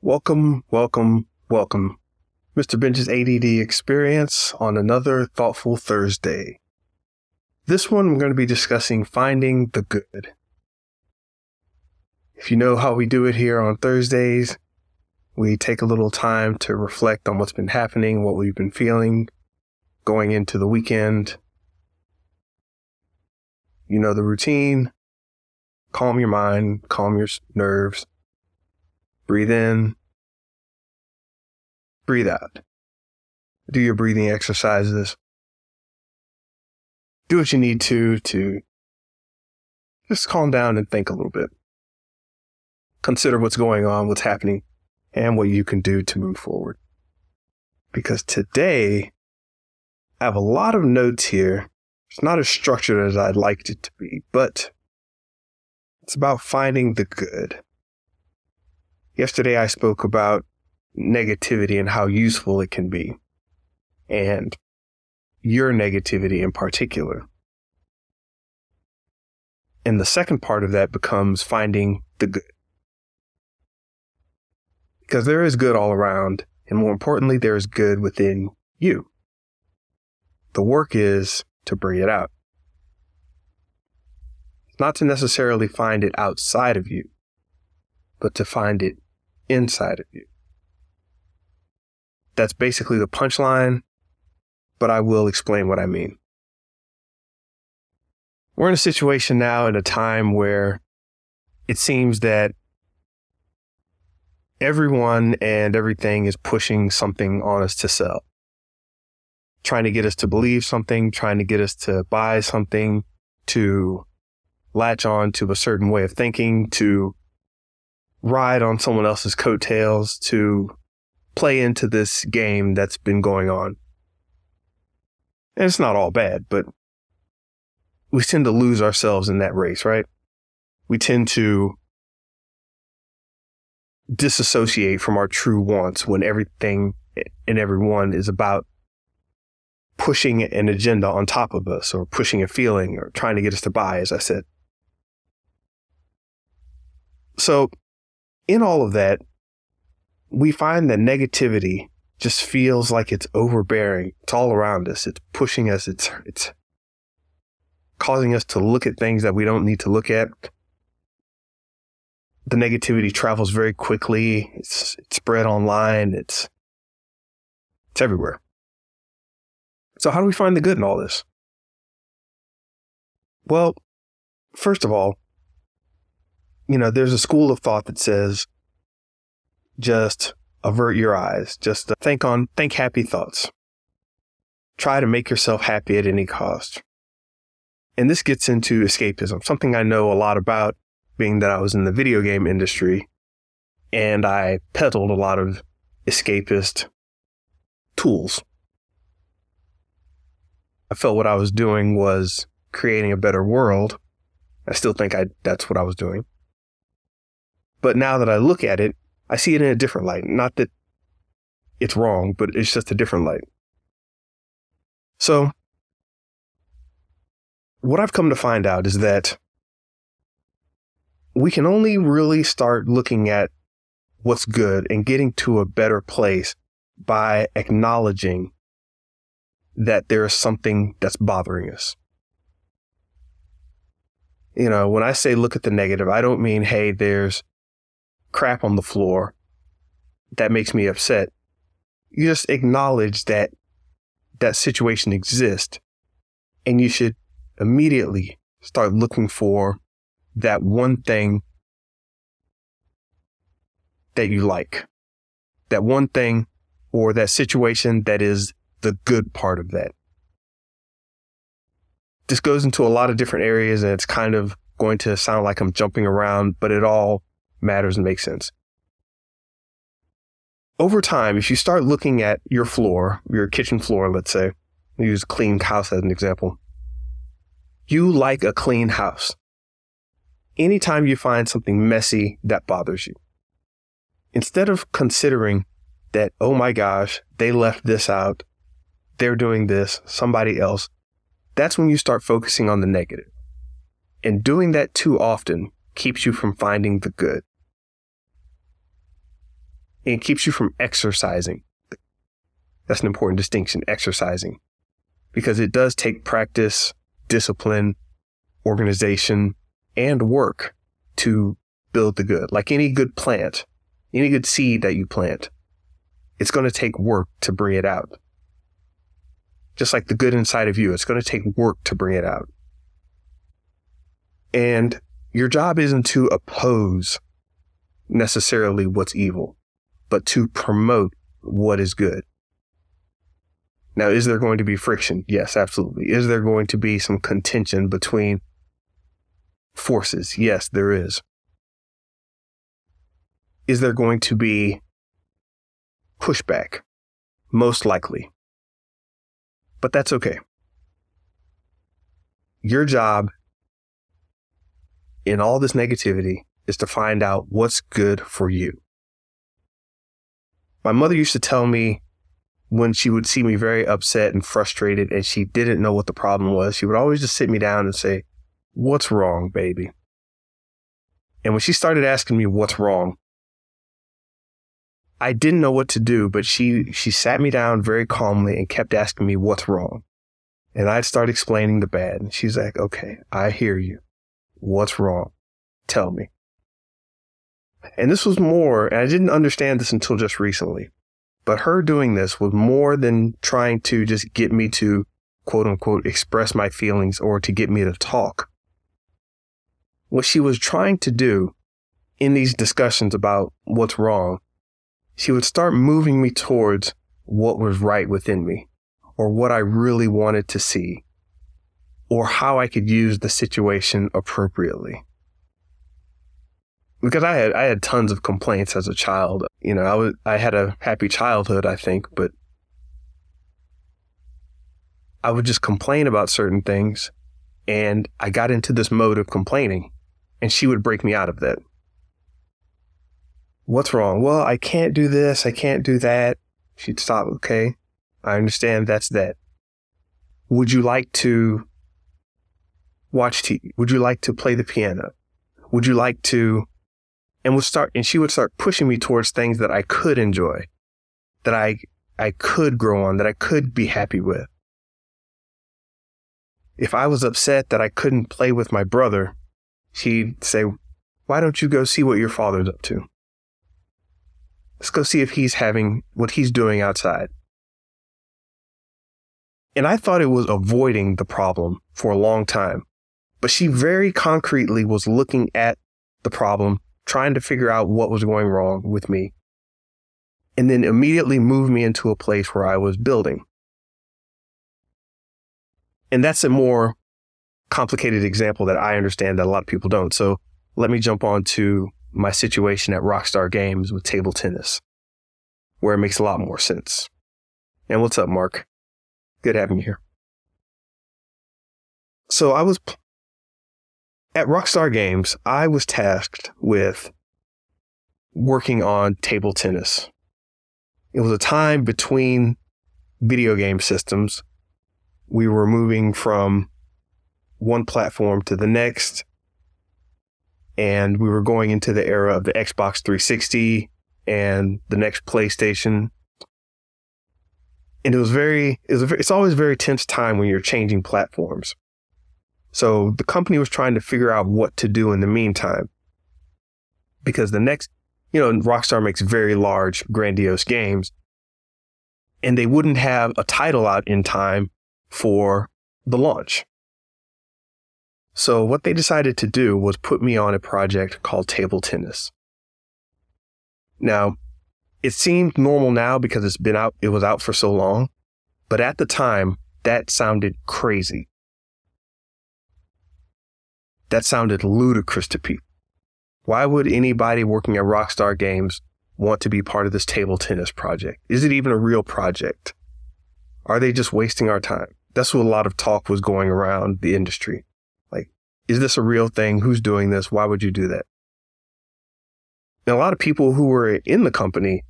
Welcome, welcome, welcome. Mr. Benja's ADD experience on another thoughtful Thursday. This one, we're going to be discussing finding the good. If you know how we do it here on Thursdays, we take a little time to reflect on what's been happening, what we've been feeling going into the weekend. You know the routine. Calm your mind, calm your nerves, Breathe in. Breathe out. Do your breathing exercises. Do what you need to to just calm down and think a little bit. Consider what's going on, what's happening, and what you can do to move forward. Because today, I have a lot of notes here. It's not as structured as I'd like it to be, but it's about finding the good. Yesterday, I spoke about negativity and how useful it can be, and your negativity in particular. And the second part of that becomes finding the good. Because there is good all around, and more importantly, there is good within you. The work is to bring it out. Not to necessarily find it outside of you, but to find it inside of you. That's basically the punchline, but I will explain what I mean. We're in a situation now in a time where it seems that everyone and everything is pushing something on us to sell. Trying to get us to believe something, trying to get us to buy something, to latch on to a certain way of thinking, to ride on someone else's coattails to play into this game that's been going on. And it's not all bad, but we tend to lose ourselves in that race, right? We tend to disassociate from our true wants when everything and everyone is about pushing an agenda on top of us or pushing a feeling or trying to get us to buy, as I said. So in all of that, we find that negativity just feels like it's overbearing. It's all around us. It's pushing us. It's, it's causing us to look at things that we don't need to look at. The negativity travels very quickly. It's, it's spread online. It's, it's everywhere. So how do we find the good in all this? Well, first of all, you know, there's a school of thought that says just avert your eyes, just uh, think on, think happy thoughts. Try to make yourself happy at any cost. And this gets into escapism, something I know a lot about being that I was in the video game industry and I peddled a lot of escapist tools. I felt what I was doing was creating a better world. I still think I, that's what I was doing. But now that I look at it, I see it in a different light. Not that it's wrong, but it's just a different light. So, what I've come to find out is that we can only really start looking at what's good and getting to a better place by acknowledging that there is something that's bothering us. You know, when I say look at the negative, I don't mean, hey, there's crap on the floor that makes me upset. You just acknowledge that that situation exists and you should immediately start looking for that one thing that you like, that one thing or that situation that is the good part of that. This goes into a lot of different areas and it's kind of going to sound like I'm jumping around, but it all matters and makes sense. Over time, if you start looking at your floor, your kitchen floor, let's say, use clean house as an example, you like a clean house. Anytime you find something messy that bothers you, instead of considering that, oh my gosh, they left this out, they're doing this, somebody else, that's when you start focusing on the negative. And doing that too often keeps you from finding the good. And it keeps you from exercising. That's an important distinction, exercising, because it does take practice, discipline, organization, and work to build the good. Like any good plant, any good seed that you plant, it's going to take work to bring it out. Just like the good inside of you, it's going to take work to bring it out. And your job isn't to oppose necessarily what's evil, but to promote what is good. Now, is there going to be friction? Yes, absolutely. Is there going to be some contention between forces? Yes, there is. Is there going to be pushback? Most likely. But that's okay. Your job in all this negativity is to find out what's good for you. My mother used to tell me when she would see me very upset and frustrated and she didn't know what the problem was, she would always just sit me down and say, What's wrong, baby? And when she started asking me what's wrong, I didn't know what to do, but she, she sat me down very calmly and kept asking me what's wrong. And I'd start explaining the bad. And she's like, okay, I hear you. What's wrong? Tell me. And this was more, and I didn't understand this until just recently, but her doing this was more than trying to just get me to quote unquote express my feelings or to get me to talk. What she was trying to do in these discussions about what's wrong, she would start moving me towards what was right within me or what I really wanted to see or how I could use the situation appropriately because I had I had tons of complaints as a child. You know, I was I had a happy childhood, I think, but I would just complain about certain things and I got into this mode of complaining and she would break me out of that. What's wrong? Well, I can't do this, I can't do that. She'd stop, okay. I understand that's that. Would you like to watch TV? Would you like to play the piano? Would you like to and would start and she would start pushing me towards things that I could enjoy, that I I could grow on, that I could be happy with. If I was upset that I couldn't play with my brother, she'd say, Why don't you go see what your father's up to? Let's go see if he's having what he's doing outside. And I thought it was avoiding the problem for a long time. But she very concretely was looking at the problem trying to figure out what was going wrong with me, and then immediately moved me into a place where I was building. And that's a more complicated example that I understand that a lot of people don't. So let me jump on to my situation at Rockstar Games with table tennis, where it makes a lot more sense. And what's up, Mark? Good having you here. So I was at Rockstar Games, I was tasked with working on table tennis. It was a time between video game systems. We were moving from one platform to the next, and we were going into the era of the Xbox 360 and the next PlayStation. And it was very, it was it's always very tense time when you're changing platforms. So the company was trying to figure out what to do in the meantime. Because the next, you know, Rockstar makes very large, grandiose games. And they wouldn't have a title out in time for the launch. So what they decided to do was put me on a project called Table Tennis. Now, it seemed normal now because it's been out, it was out for so long. But at the time, that sounded crazy that sounded ludicrous to people. Why would anybody working at Rockstar Games want to be part of this table tennis project? Is it even a real project? Are they just wasting our time? That's what a lot of talk was going around the industry. Like, is this a real thing? Who's doing this? Why would you do that? And a lot of people who were in the company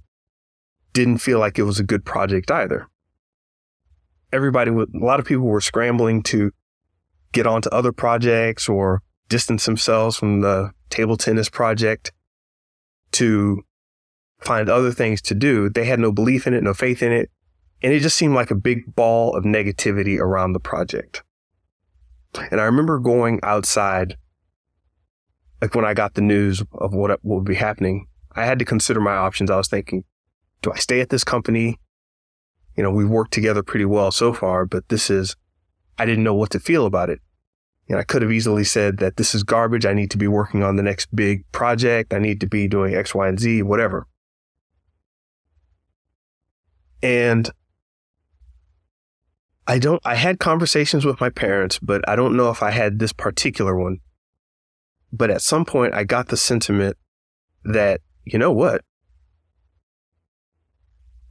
didn't feel like it was a good project either. Everybody, a lot of people were scrambling to get onto other projects or distance themselves from the table tennis project to find other things to do. They had no belief in it, no faith in it. And it just seemed like a big ball of negativity around the project. And I remember going outside, like when I got the news of what, what would be happening, I had to consider my options. I was thinking, do I stay at this company? You know, we've worked together pretty well so far, but this is, I didn't know what to feel about it. Know, I could have easily said that this is garbage. I need to be working on the next big project. I need to be doing X, Y, and Z, whatever. And I don't, I had conversations with my parents, but I don't know if I had this particular one. But at some point, I got the sentiment that, you know what?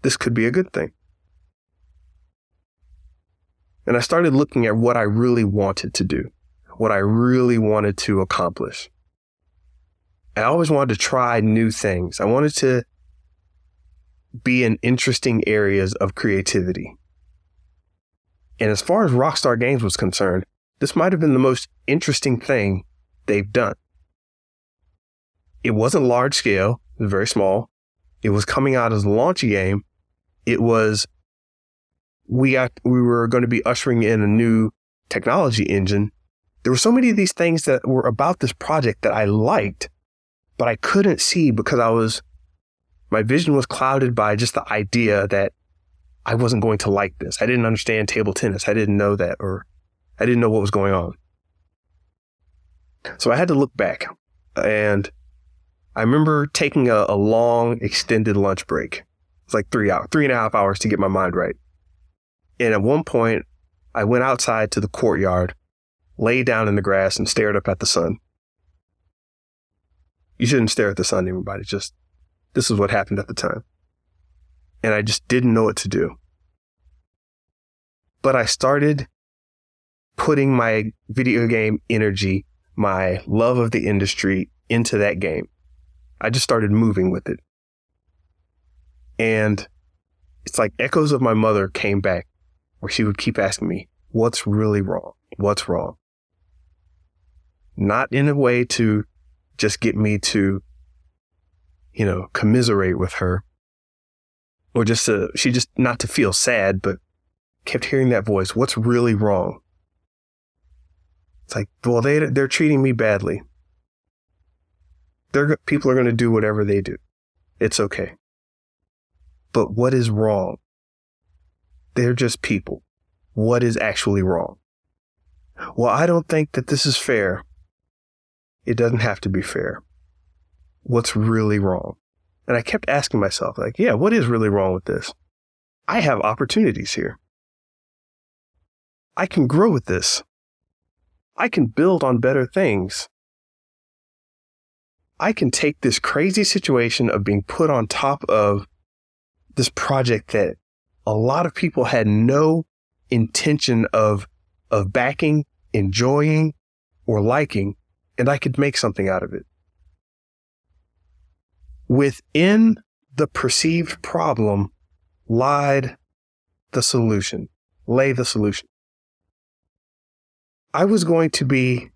This could be a good thing. And I started looking at what I really wanted to do, what I really wanted to accomplish. I always wanted to try new things. I wanted to be in interesting areas of creativity. And as far as Rockstar Games was concerned, this might have been the most interesting thing they've done. It wasn't large scale, it was very small. It was coming out as a launch game. It was we got, we were going to be ushering in a new technology engine. There were so many of these things that were about this project that I liked, but I couldn't see because I was my vision was clouded by just the idea that I wasn't going to like this. I didn't understand table tennis. I didn't know that, or I didn't know what was going on. So I had to look back. And I remember taking a, a long, extended lunch break. It's like three hours, three and a half hours to get my mind right. And at one point, I went outside to the courtyard, lay down in the grass, and stared up at the sun. You shouldn't stare at the sun, everybody. Just this is what happened at the time. And I just didn't know what to do. But I started putting my video game energy, my love of the industry into that game. I just started moving with it. And it's like echoes of my mother came back where she would keep asking me, what's really wrong? What's wrong? Not in a way to just get me to you know, commiserate with her or just to, she just not to feel sad, but kept hearing that voice. What's really wrong? It's like, well, they, they're treating me badly. They're, people are going to do whatever they do. It's okay. But what is wrong? They're just people. What is actually wrong? Well, I don't think that this is fair. It doesn't have to be fair what's really wrong? And I kept asking myself, like, yeah, what is really wrong with this? I have opportunities here. I can grow with this. I can build on better things. I can take this crazy situation of being put on top of this project that a lot of people had no intention of, of backing, enjoying, or liking, and I could make something out of it within the perceived problem lied the solution, lay the solution. I was going to be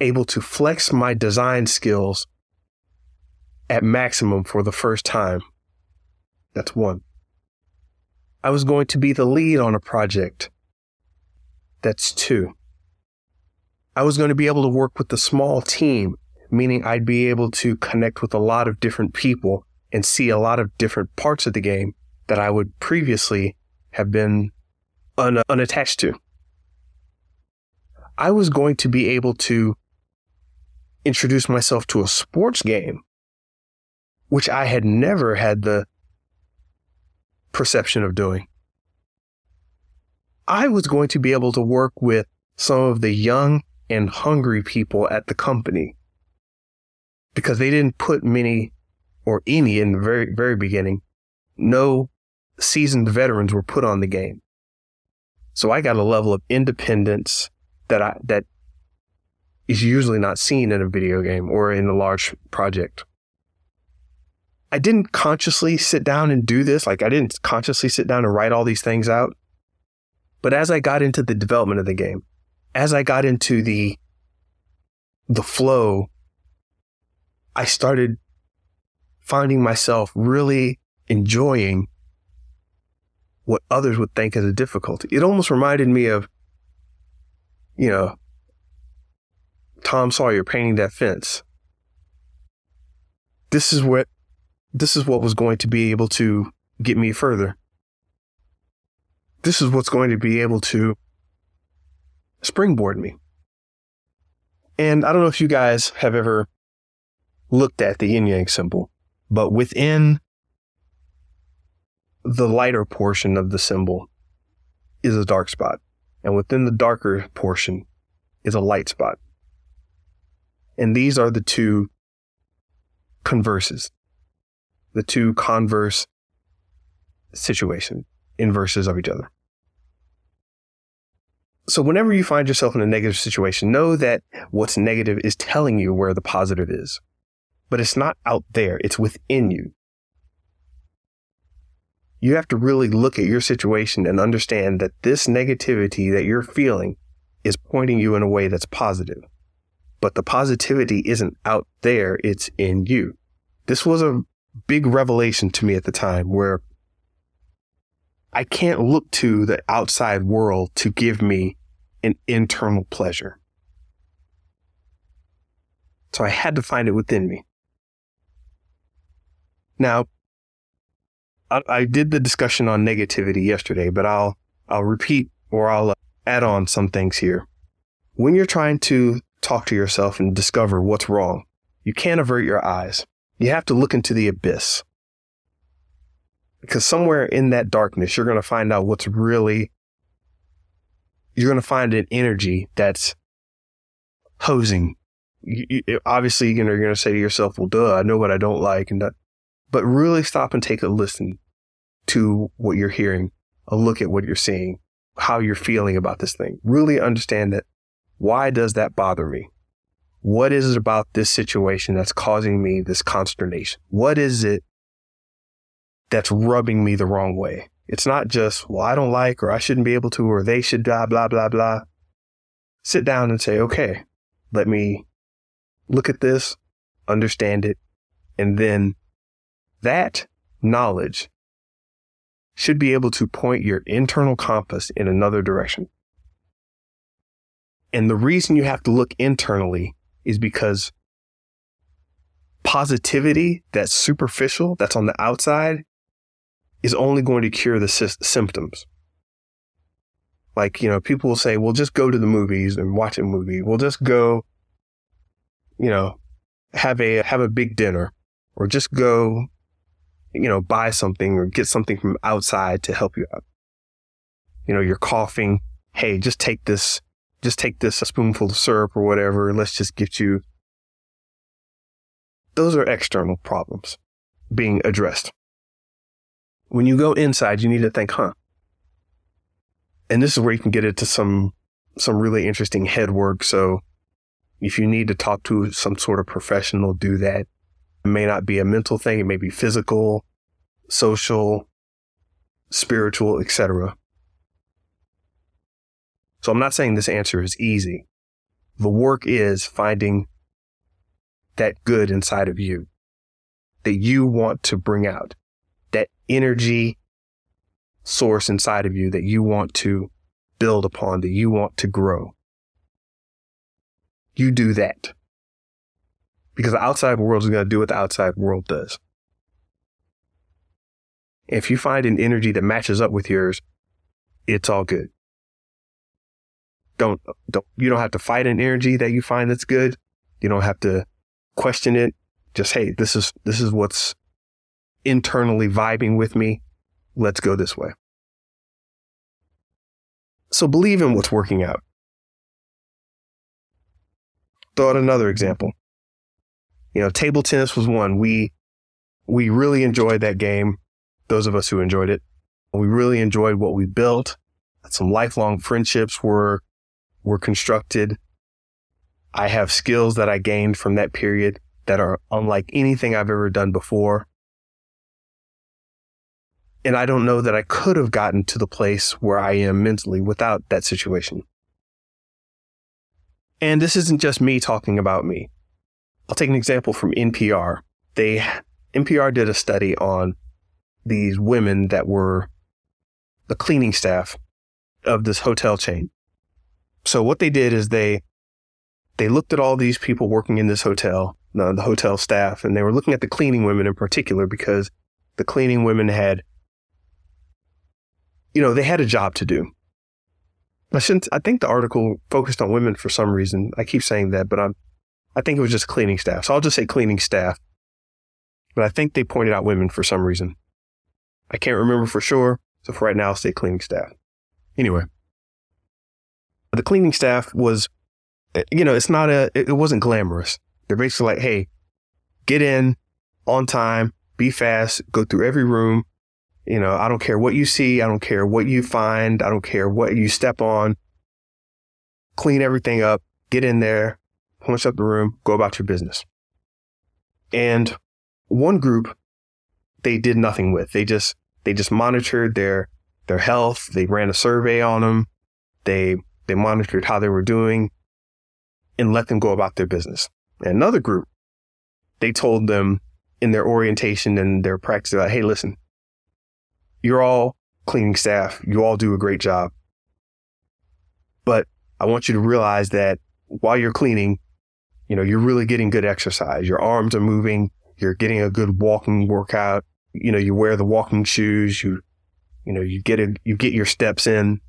able to flex my design skills at maximum for the first time. That's one. I was going to be the lead on a project. That's two. I was going to be able to work with a small team meaning I'd be able to connect with a lot of different people and see a lot of different parts of the game that I would previously have been un- unattached to. I was going to be able to introduce myself to a sports game, which I had never had the perception of doing. I was going to be able to work with some of the young and hungry people at the company because they didn't put many or any in the very, very beginning. No seasoned veterans were put on the game. So I got a level of independence that I, that is usually not seen in a video game or in a large project. I didn't consciously sit down and do this. Like I didn't consciously sit down and write all these things out. But as I got into the development of the game, as I got into the the flow I started finding myself really enjoying what others would think is a difficulty. It almost reminded me of, you know, Tom Sawyer painting that fence. This is what this is what was going to be able to get me further. This is what's going to be able to springboard me. And I don't know if you guys have ever looked at the yin yang symbol, but within the lighter portion of the symbol is a dark spot. And within the darker portion is a light spot. And these are the two converses, the two converse situation inverses of each other. So whenever you find yourself in a negative situation, know that what's negative is telling you where the positive is. But it's not out there. It's within you. You have to really look at your situation and understand that this negativity that you're feeling is pointing you in a way that's positive. But the positivity isn't out there. It's in you. This was a big revelation to me at the time where I can't look to the outside world to give me an internal pleasure. So I had to find it within me. Now, I, I did the discussion on negativity yesterday, but I'll, I'll repeat or I'll add on some things here. When you're trying to talk to yourself and discover what's wrong, you can't avert your eyes. You have to look into the abyss. Because somewhere in that darkness, you're going to find out what's really, you're going to find an energy that's hosing. You, you, obviously, you know, you're going to say to yourself, well, duh, I know what I don't like. And that, but really stop and take a listen to what you're hearing, a look at what you're seeing, how you're feeling about this thing. Really understand that. Why does that bother me? What is it about this situation that's causing me this consternation? What is it that's rubbing me the wrong way. It's not just, well, I don't like, or I shouldn't be able to, or they should, blah, blah, blah, blah. Sit down and say, okay, let me look at this, understand it, and then that knowledge should be able to point your internal compass in another direction. And the reason you have to look internally is because positivity that's superficial, that's on the outside, is only going to cure the sy- symptoms. Like, you know, people will say, well, just go to the movies and watch a movie. We'll just go, you know, have a, have a big dinner or just go, you know, buy something or get something from outside to help you out. You know, you're coughing. Hey, just take this, just take this a spoonful of syrup or whatever. Let's just get you. Those are external problems being addressed. When you go inside, you need to think, huh? And this is where you can get into some, some really interesting head work. So if you need to talk to some sort of professional, do that. It may not be a mental thing. It may be physical, social, spiritual, etc. So I'm not saying this answer is easy. The work is finding that good inside of you that you want to bring out energy source inside of you that you want to build upon, that you want to grow. You do that. Because the outside world is going to do what the outside world does. If you find an energy that matches up with yours, it's all good. Don't, don't, you don't have to fight an energy that you find that's good. You don't have to question it. Just, hey, this is, this is what's internally vibing with me. Let's go this way. So believe in what's working out. Throw out another example. You know, table tennis was one. We we really enjoyed that game. Those of us who enjoyed it, we really enjoyed what we built. Some lifelong friendships were were constructed. I have skills that I gained from that period that are unlike anything I've ever done before. And I don't know that I could have gotten to the place where I am mentally without that situation. And this isn't just me talking about me. I'll take an example from NPR. They, NPR did a study on these women that were the cleaning staff of this hotel chain. So what they did is they they looked at all these people working in this hotel, the, the hotel staff, and they were looking at the cleaning women in particular because the cleaning women had, you know, they had a job to do. I shouldn't, I think the article focused on women for some reason. I keep saying that, but I'm, I think it was just cleaning staff. So I'll just say cleaning staff. But I think they pointed out women for some reason. I can't remember for sure. So for right now, I'll say cleaning staff. Anyway, the cleaning staff was, eh, you know, it's not a, it wasn't glamorous. They're basically like, hey, get in on time, be fast, go through every room. You know, I don't care what you see. I don't care what you find. I don't care what you step on. Clean everything up, get in there, punch up the room, go about your business. And one group, they did nothing with. They just, they just monitored their, their health. They ran a survey on them. They, they monitored how they were doing and let them go about their business. And another group, they told them in their orientation and their practice, like, hey, listen, you're all cleaning staff. You all do a great job. But I want you to realize that while you're cleaning, you know, you're really getting good exercise. Your arms are moving. You're getting a good walking workout. You know, you wear the walking shoes. You, you know, you get a, you get your steps in.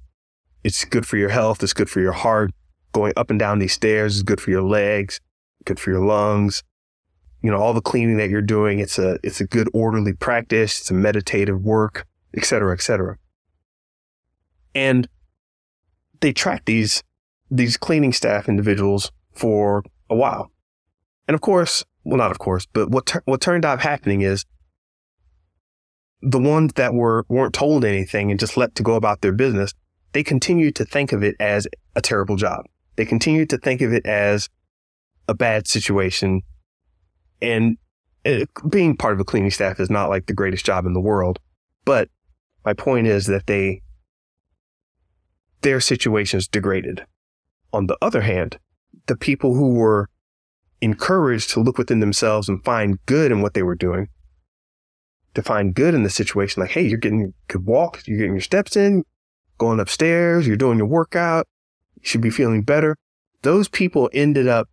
It's good for your health. It's good for your heart. Going up and down these stairs is good for your legs, good for your lungs. You know, all the cleaning that you're doing, it's a, it's a good orderly practice. It's a meditative work, et cetera, et cetera. And they track these, these cleaning staff individuals for a while. And of course, well, not of course, but what, ter- what turned out happening is the ones that were, weren't told anything and just let to go about their business, they continued to think of it as a terrible job. They continued to think of it as a bad situation. And it, being part of a cleaning staff is not like the greatest job in the world. But my point is that they, their situations degraded. On the other hand, the people who were encouraged to look within themselves and find good in what they were doing, to find good in the situation. Like, hey, you're getting good walk, you're getting your steps in, going upstairs, you're doing your workout, you should be feeling better. Those people ended up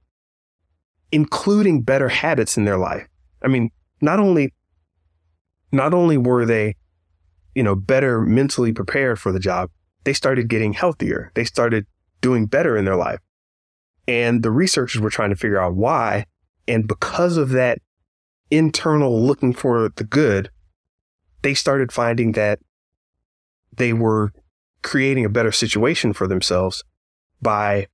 including better habits in their life. I mean, not only, not only were they, you know, better mentally prepared for the job, they started getting healthier. They started doing better in their life. And the researchers were trying to figure out why. And because of that internal looking for the good, they started finding that they were creating a better situation for themselves by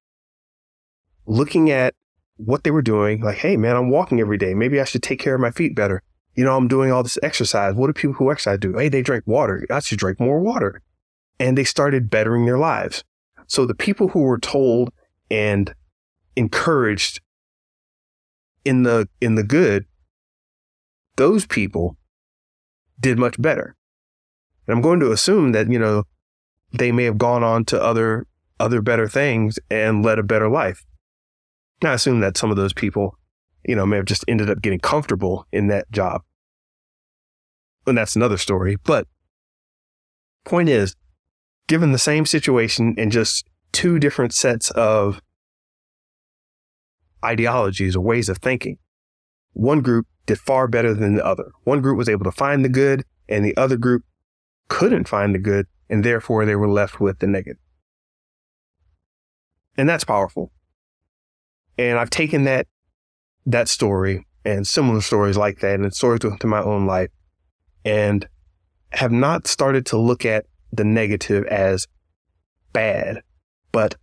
looking at what they were doing. Like, hey, man, I'm walking every day. Maybe I should take care of my feet better. You know, I'm doing all this exercise. What do people who exercise do? Hey, they drink water. I should drink more water. And they started bettering their lives. So the people who were told and encouraged in the in the good, those people did much better. And I'm going to assume that, you know, they may have gone on to other other better things and led a better life. I assume that some of those people, you know, may have just ended up getting comfortable in that job. And that's another story. But point is, given the same situation and just two different sets of ideologies or ways of thinking. One group did far better than the other. One group was able to find the good and the other group couldn't find the good and therefore they were left with the negative. And that's powerful. And I've taken that, that story and similar stories like that and stories to, to my own life and have not started to look at the negative as bad, but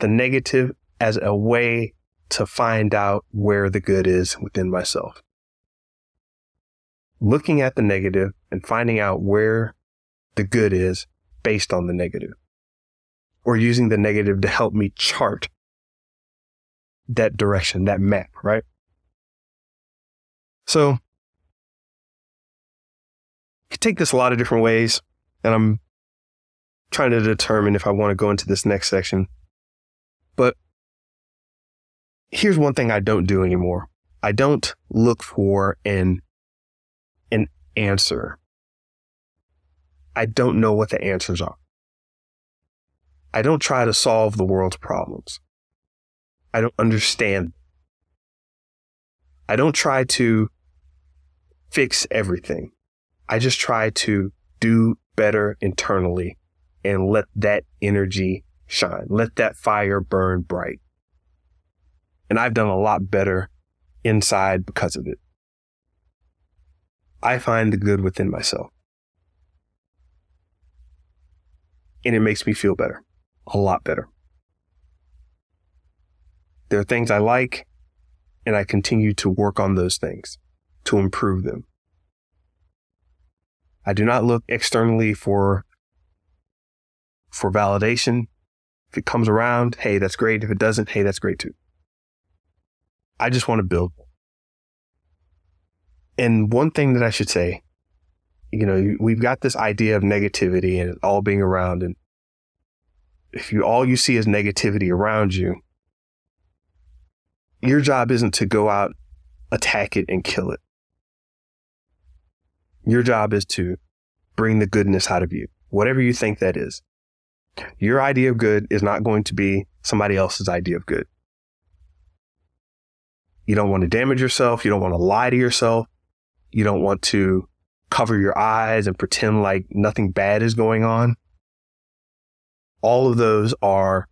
the negative as a way to find out where the good is within myself. Looking at the negative and finding out where the good is based on the negative. Or using the negative to help me chart that direction, that map, right? So, you can take this a lot of different ways, and I'm trying to determine if I want to go into this next section. But here's one thing I don't do anymore. I don't look for and an answer. I don't know what the answers are. I don't try to solve the world's problems. I don't understand. I don't try to fix everything. I just try to do better internally and let that energy shine. Let that fire burn bright. And I've done a lot better inside because of it. I find the good within myself. And it makes me feel better, a lot better. There are things I like, and I continue to work on those things to improve them. I do not look externally for for validation. If it comes around, hey, that's great. If it doesn't, hey, that's great too. I just want to build. And one thing that I should say, you know, we've got this idea of negativity and all being around. And if you all you see is negativity around you, your job isn't to go out, attack it, and kill it. Your job is to bring the goodness out of you, whatever you think that is. Your idea of good is not going to be somebody else's idea of good. You don't want to damage yourself. You don't want to lie to yourself. You don't want to cover your eyes and pretend like nothing bad is going on. All of those are,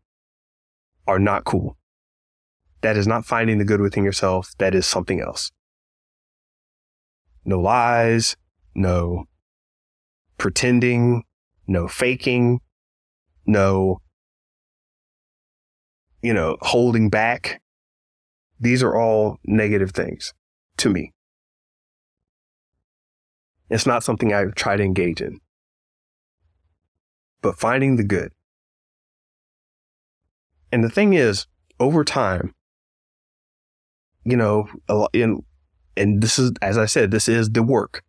are not cool. That is not finding the good within yourself. That is something else. No lies, no pretending, no faking, no, you know, holding back. These are all negative things to me. It's not something I try to engage in. But finding the good. And the thing is, over time, you know, in, and this is, as I said, this is the work.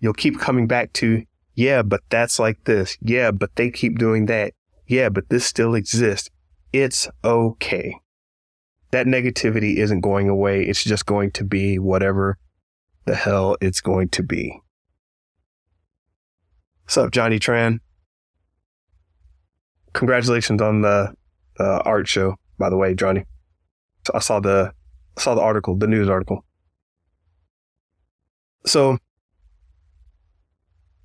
You'll keep coming back to, yeah, but that's like this. Yeah, but they keep doing that yeah, but this still exists. It's okay. That negativity isn't going away. It's just going to be whatever the hell it's going to be. What's up, Johnny Tran? Congratulations on the, the art show, by the way, Johnny. I saw the I saw the article, the news article. So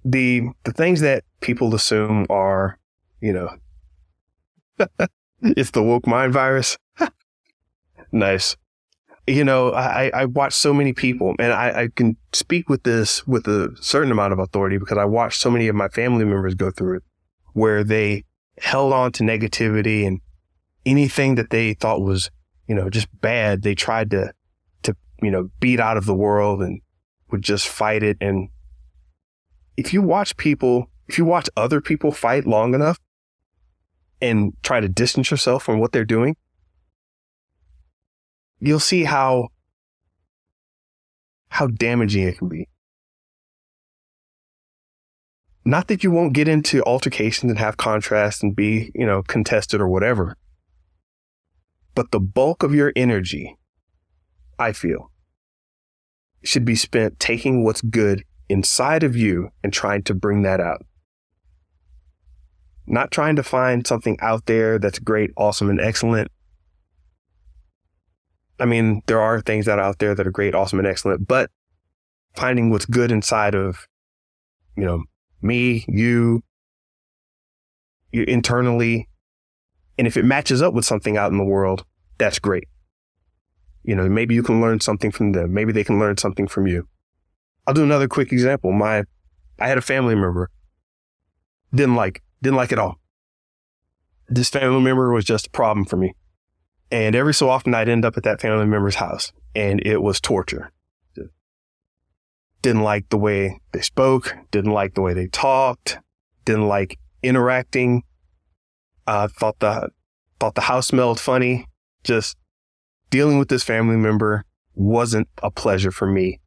the the things that people assume are, you know, it's the woke mind virus. nice. You know, I, I watch so many people, and I, I can speak with this with a certain amount of authority because I watched so many of my family members go through it, where they held on to negativity and anything that they thought was, you know, just bad, they tried to, to, you know, beat out of the world and would just fight it. And if you watch people, if you watch other people fight long enough, and try to distance yourself from what they're doing, you'll see how how damaging it can be. Not that you won't get into altercations and have contrast and be, you know, contested or whatever. But the bulk of your energy, I feel, should be spent taking what's good inside of you and trying to bring that out not trying to find something out there that's great, awesome, and excellent. I mean, there are things that are out there that are great, awesome, and excellent, but finding what's good inside of, you know, me, you, you internally. And if it matches up with something out in the world, that's great. You know, maybe you can learn something from them. Maybe they can learn something from you. I'll do another quick example. My, I had a family member didn't like didn't like it all. This family member was just a problem for me. And every so often I'd end up at that family member's house and it was torture. Didn't like the way they spoke, didn't like the way they talked, didn't like interacting. Uh, thought the, thought the house smelled funny. Just dealing with this family member wasn't a pleasure for me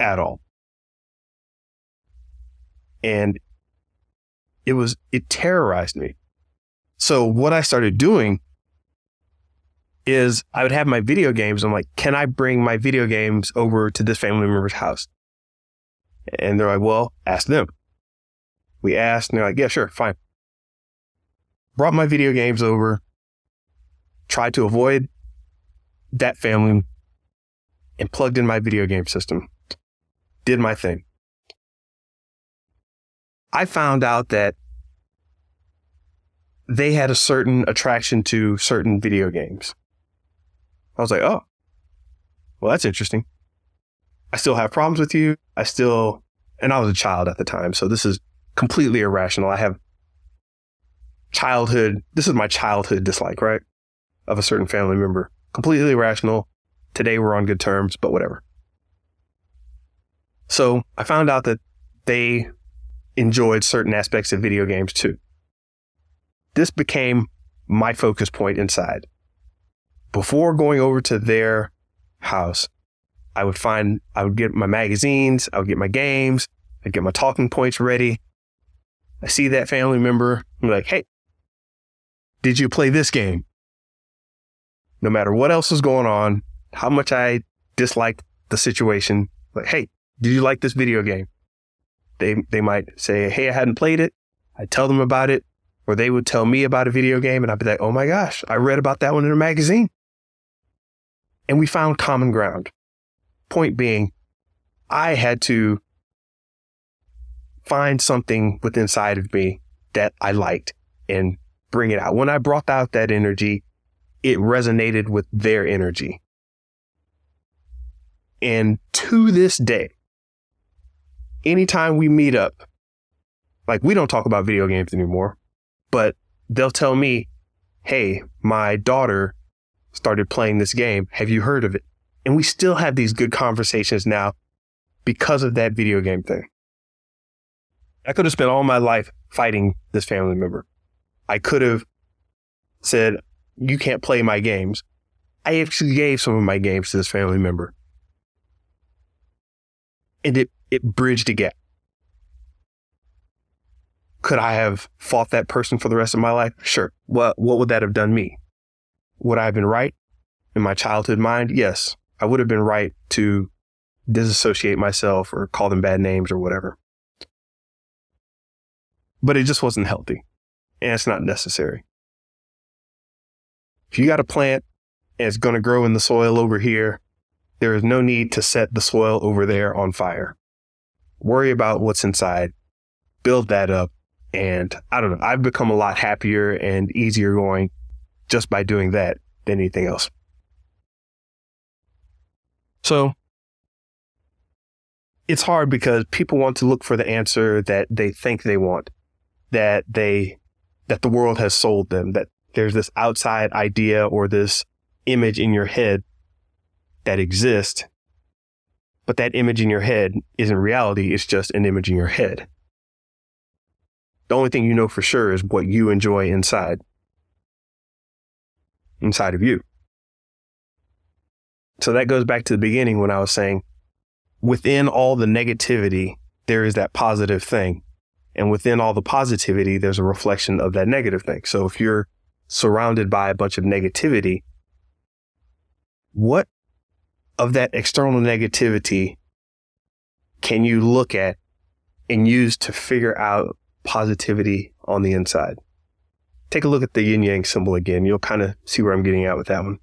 at all. And it was, it terrorized me. So what I started doing is I would have my video games. I'm like, can I bring my video games over to this family member's house? And they're like, well, ask them. We asked and they're like, yeah, sure, fine. Brought my video games over, tried to avoid that family and plugged in my video game system. Did my thing. I found out that they had a certain attraction to certain video games. I was like, oh, well, that's interesting. I still have problems with you. I still, and I was a child at the time. So this is completely irrational. I have childhood, this is my childhood dislike, right? Of a certain family member. Completely irrational. Today we're on good terms, but whatever. So I found out that they enjoyed certain aspects of video games too. This became my focus point inside. Before going over to their house, I would find, I would get my magazines, I would get my games, I'd get my talking points ready. I see that family member, I'm like, hey, did you play this game? No matter what else was going on, how much I disliked the situation, like, hey, did you like this video game? They they might say, hey, I hadn't played it. I tell them about it, or they would tell me about a video game, and I'd be like, oh my gosh, I read about that one in a magazine. And we found common ground. Point being, I had to find something within inside of me that I liked and bring it out. When I brought out that energy, it resonated with their energy. And to this day, anytime we meet up, like we don't talk about video games anymore, but they'll tell me, Hey, my daughter started playing this game. Have you heard of it? And we still have these good conversations now because of that video game thing. I could have spent all my life fighting this family member. I could have said, you can't play my games. I actually gave some of my games to this family member. And it, it bridged a gap. Could I have fought that person for the rest of my life? Sure. What, what would that have done me? Would I have been right in my childhood mind? Yes. I would have been right to disassociate myself or call them bad names or whatever. But it just wasn't healthy and it's not necessary. If you got a plant and it's going to grow in the soil over here, there is no need to set the soil over there on fire. Worry about what's inside, build that up. And I don't know, I've become a lot happier and easier going just by doing that than anything else. So it's hard because people want to look for the answer that they think they want, that they, that the world has sold them, that there's this outside idea or this image in your head that exists. But that image in your head isn't reality. It's just an image in your head. The only thing you know for sure is what you enjoy inside, inside of you. So that goes back to the beginning when I was saying within all the negativity, there is that positive thing. And within all the positivity, there's a reflection of that negative thing. So if you're surrounded by a bunch of negativity, what of that external negativity can you look at and use to figure out positivity on the inside? Take a look at the yin yang symbol again. You'll kind of see where I'm getting at with that one.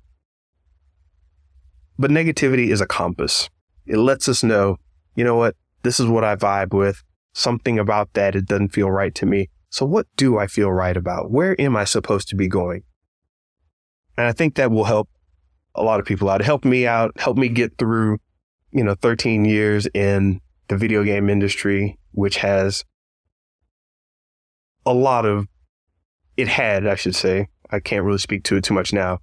But negativity is a compass. It lets us know, you know what? This is what I vibe with. Something about that, it doesn't feel right to me. So what do I feel right about? Where am I supposed to be going? And I think that will help a lot of people out. Helped me out, help me get through, you know, 13 years in the video game industry, which has a lot of, it had, I should say, I can't really speak to it too much now,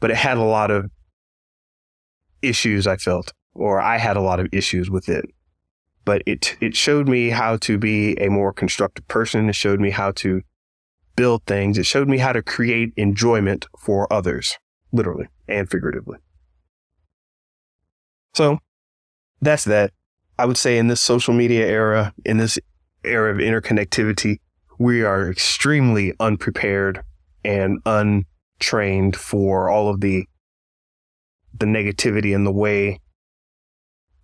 but it had a lot of issues I felt, or I had a lot of issues with it but it it showed me how to be a more constructive person. It showed me how to build things. It showed me how to create enjoyment for others, literally and figuratively. So that's that. I would say in this social media era, in this era of interconnectivity, we are extremely unprepared and untrained for all of the the negativity and the way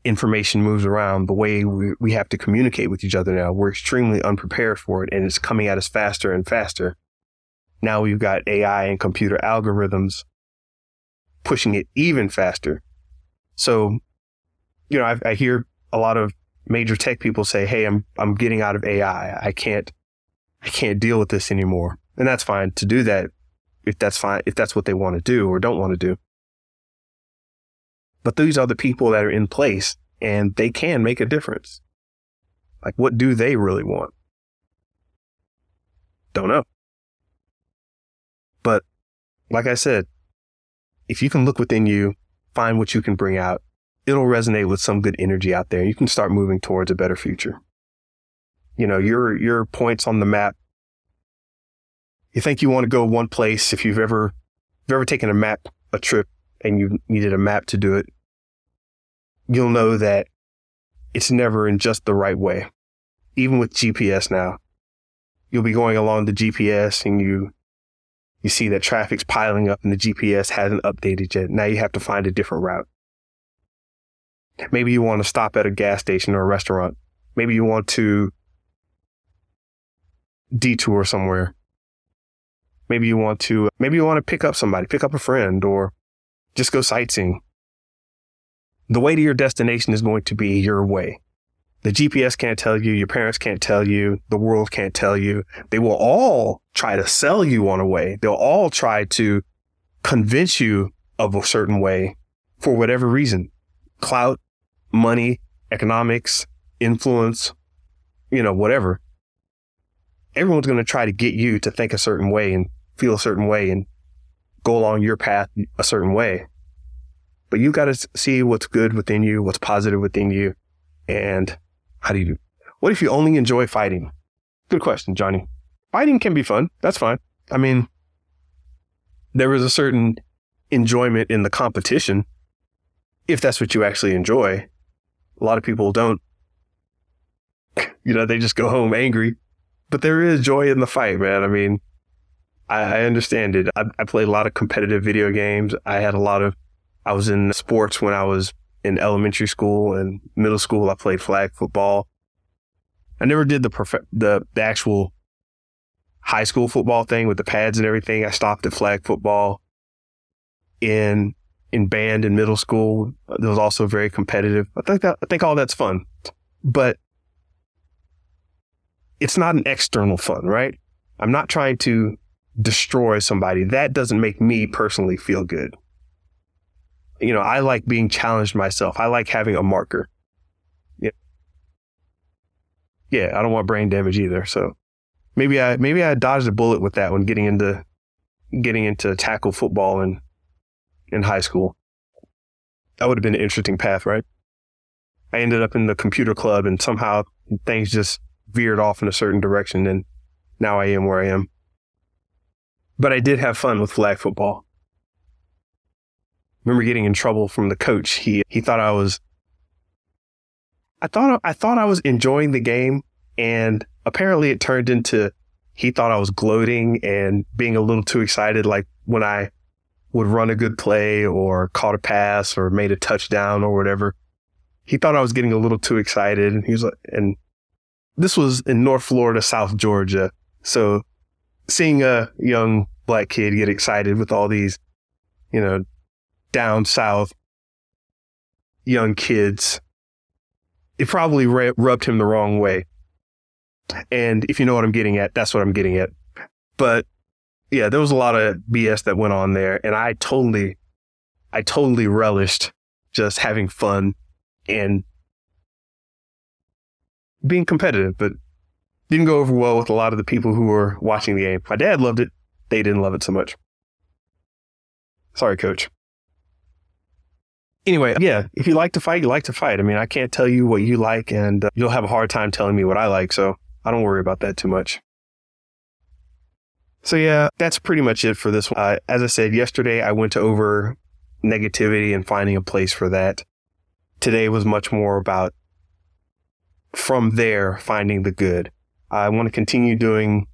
information moves around, the way we, we have to communicate with each other now, we're extremely unprepared for it and it's coming at us faster and faster. Now we've got AI and computer algorithms pushing it even faster. So, you know, I, I hear a lot of major tech people say, Hey, I'm, I'm getting out of AI. I can't, I can't deal with this anymore. And that's fine to do that if that's fine, if that's what they want to do or don't want to do. But these are the people that are in place and they can make a difference. Like, what do they really want? Don't know. But like I said, if you can look within you, find what you can bring out, it'll resonate with some good energy out there. You can start moving towards a better future. You know, your, your points on the map. You think you want to go one place. If you've ever, if you've ever taken a map, a trip and you needed a map to do it, you'll know that it's never in just the right way. Even with GPS now, you'll be going along the GPS and you, you see that traffic's piling up and the GPS hasn't updated yet. Now you have to find a different route. Maybe you want to stop at a gas station or a restaurant. Maybe you want to detour somewhere. Maybe you want to, maybe you want to pick up somebody, pick up a friend or just go sightseeing. The way to your destination is going to be your way. The GPS can't tell you, your parents can't tell you, the world can't tell you. They will all try to sell you on a way. They'll all try to convince you of a certain way for whatever reason. Clout, money, economics, influence, you know, whatever. Everyone's going to try to get you to think a certain way and feel a certain way and go along your path a certain way. But you got to see what's good within you, what's positive within you. And how do you do? What if you only enjoy fighting? Good question, Johnny. Fighting can be fun. That's fine. I mean, there is a certain enjoyment in the competition if that's what you actually enjoy. A lot of people don't. You know, they just go home angry. But there is joy in the fight, man. I mean, I, I understand it. I, I played a lot of competitive video games. I had a lot of I was in sports when I was in elementary school and middle school. I played flag football. I never did the prof- the, the actual high school football thing with the pads and everything. I stopped at flag football. In in band in middle school, it was also very competitive. I think that I think all that's fun, but it's not an external fun, right? I'm not trying to destroy somebody. That doesn't make me personally feel good you know, I like being challenged myself. I like having a marker. Yeah. Yeah, I don't want brain damage either. So maybe I maybe I dodged a bullet with that when getting into getting into tackle football in in high school. That would have been an interesting path, right? I ended up in the computer club and somehow things just veered off in a certain direction and now I am where I am. But I did have fun with flag football remember getting in trouble from the coach. He he thought I was I thought I thought I was enjoying the game and apparently it turned into he thought I was gloating and being a little too excited like when I would run a good play or caught a pass or made a touchdown or whatever. He thought I was getting a little too excited and he was like and this was in North Florida, South Georgia. So seeing a young black kid get excited with all these, you know, down south young kids, it probably rubbed him the wrong way. And if you know what I'm getting at, that's what I'm getting at. But yeah, there was a lot of BS that went on there. And I totally, I totally relished just having fun and being competitive, but didn't go over well with a lot of the people who were watching the game. My dad loved it. They didn't love it so much. Sorry, coach anyway, yeah, if you like to fight, you like to fight. I mean, I can't tell you what you like, and uh, you'll have a hard time telling me what I like. So I don't worry about that too much. So yeah, that's pretty much it for this one. Uh, as I said yesterday, I went over negativity and finding a place for that. Today was much more about from there finding the good. I want to continue doing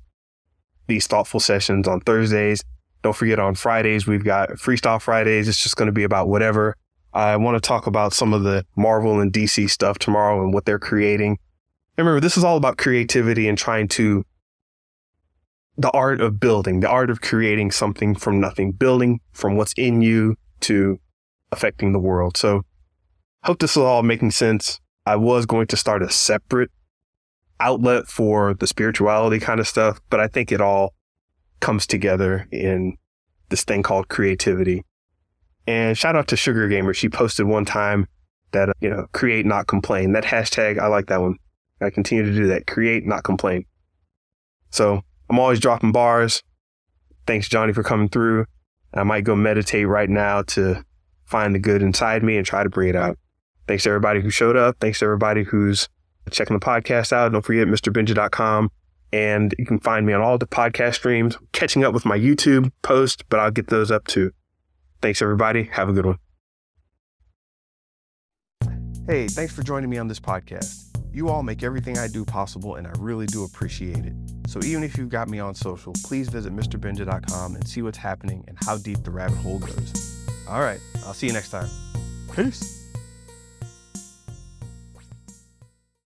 these thoughtful sessions on Thursdays. Don't forget on Fridays, we've got Freestyle Fridays. It's just going to be about whatever I want to talk about some of the Marvel and DC stuff tomorrow and what they're creating. And remember, this is all about creativity and trying to the art of building, the art of creating something from nothing, building from what's in you to affecting the world. So hope this is all making sense. I was going to start a separate outlet for the spirituality kind of stuff, but I think it all comes together in this thing called creativity. And shout out to Sugar Gamer. She posted one time that, you know, create, not complain. That hashtag, I like that one. I continue to do that. Create, not complain. So I'm always dropping bars. Thanks, Johnny, for coming through. I might go meditate right now to find the good inside me and try to bring it out. Thanks to everybody who showed up. Thanks to everybody who's checking the podcast out. Don't forget MrBenja.com. And you can find me on all the podcast streams, catching up with my YouTube post, but I'll get those up too. Thanks, everybody. Have a good one. Hey, thanks for joining me on this podcast. You all make everything I do possible, and I really do appreciate it. So even if you've got me on social, please visit MrBenja.com and see what's happening and how deep the rabbit hole goes. All right, I'll see you next time. Peace.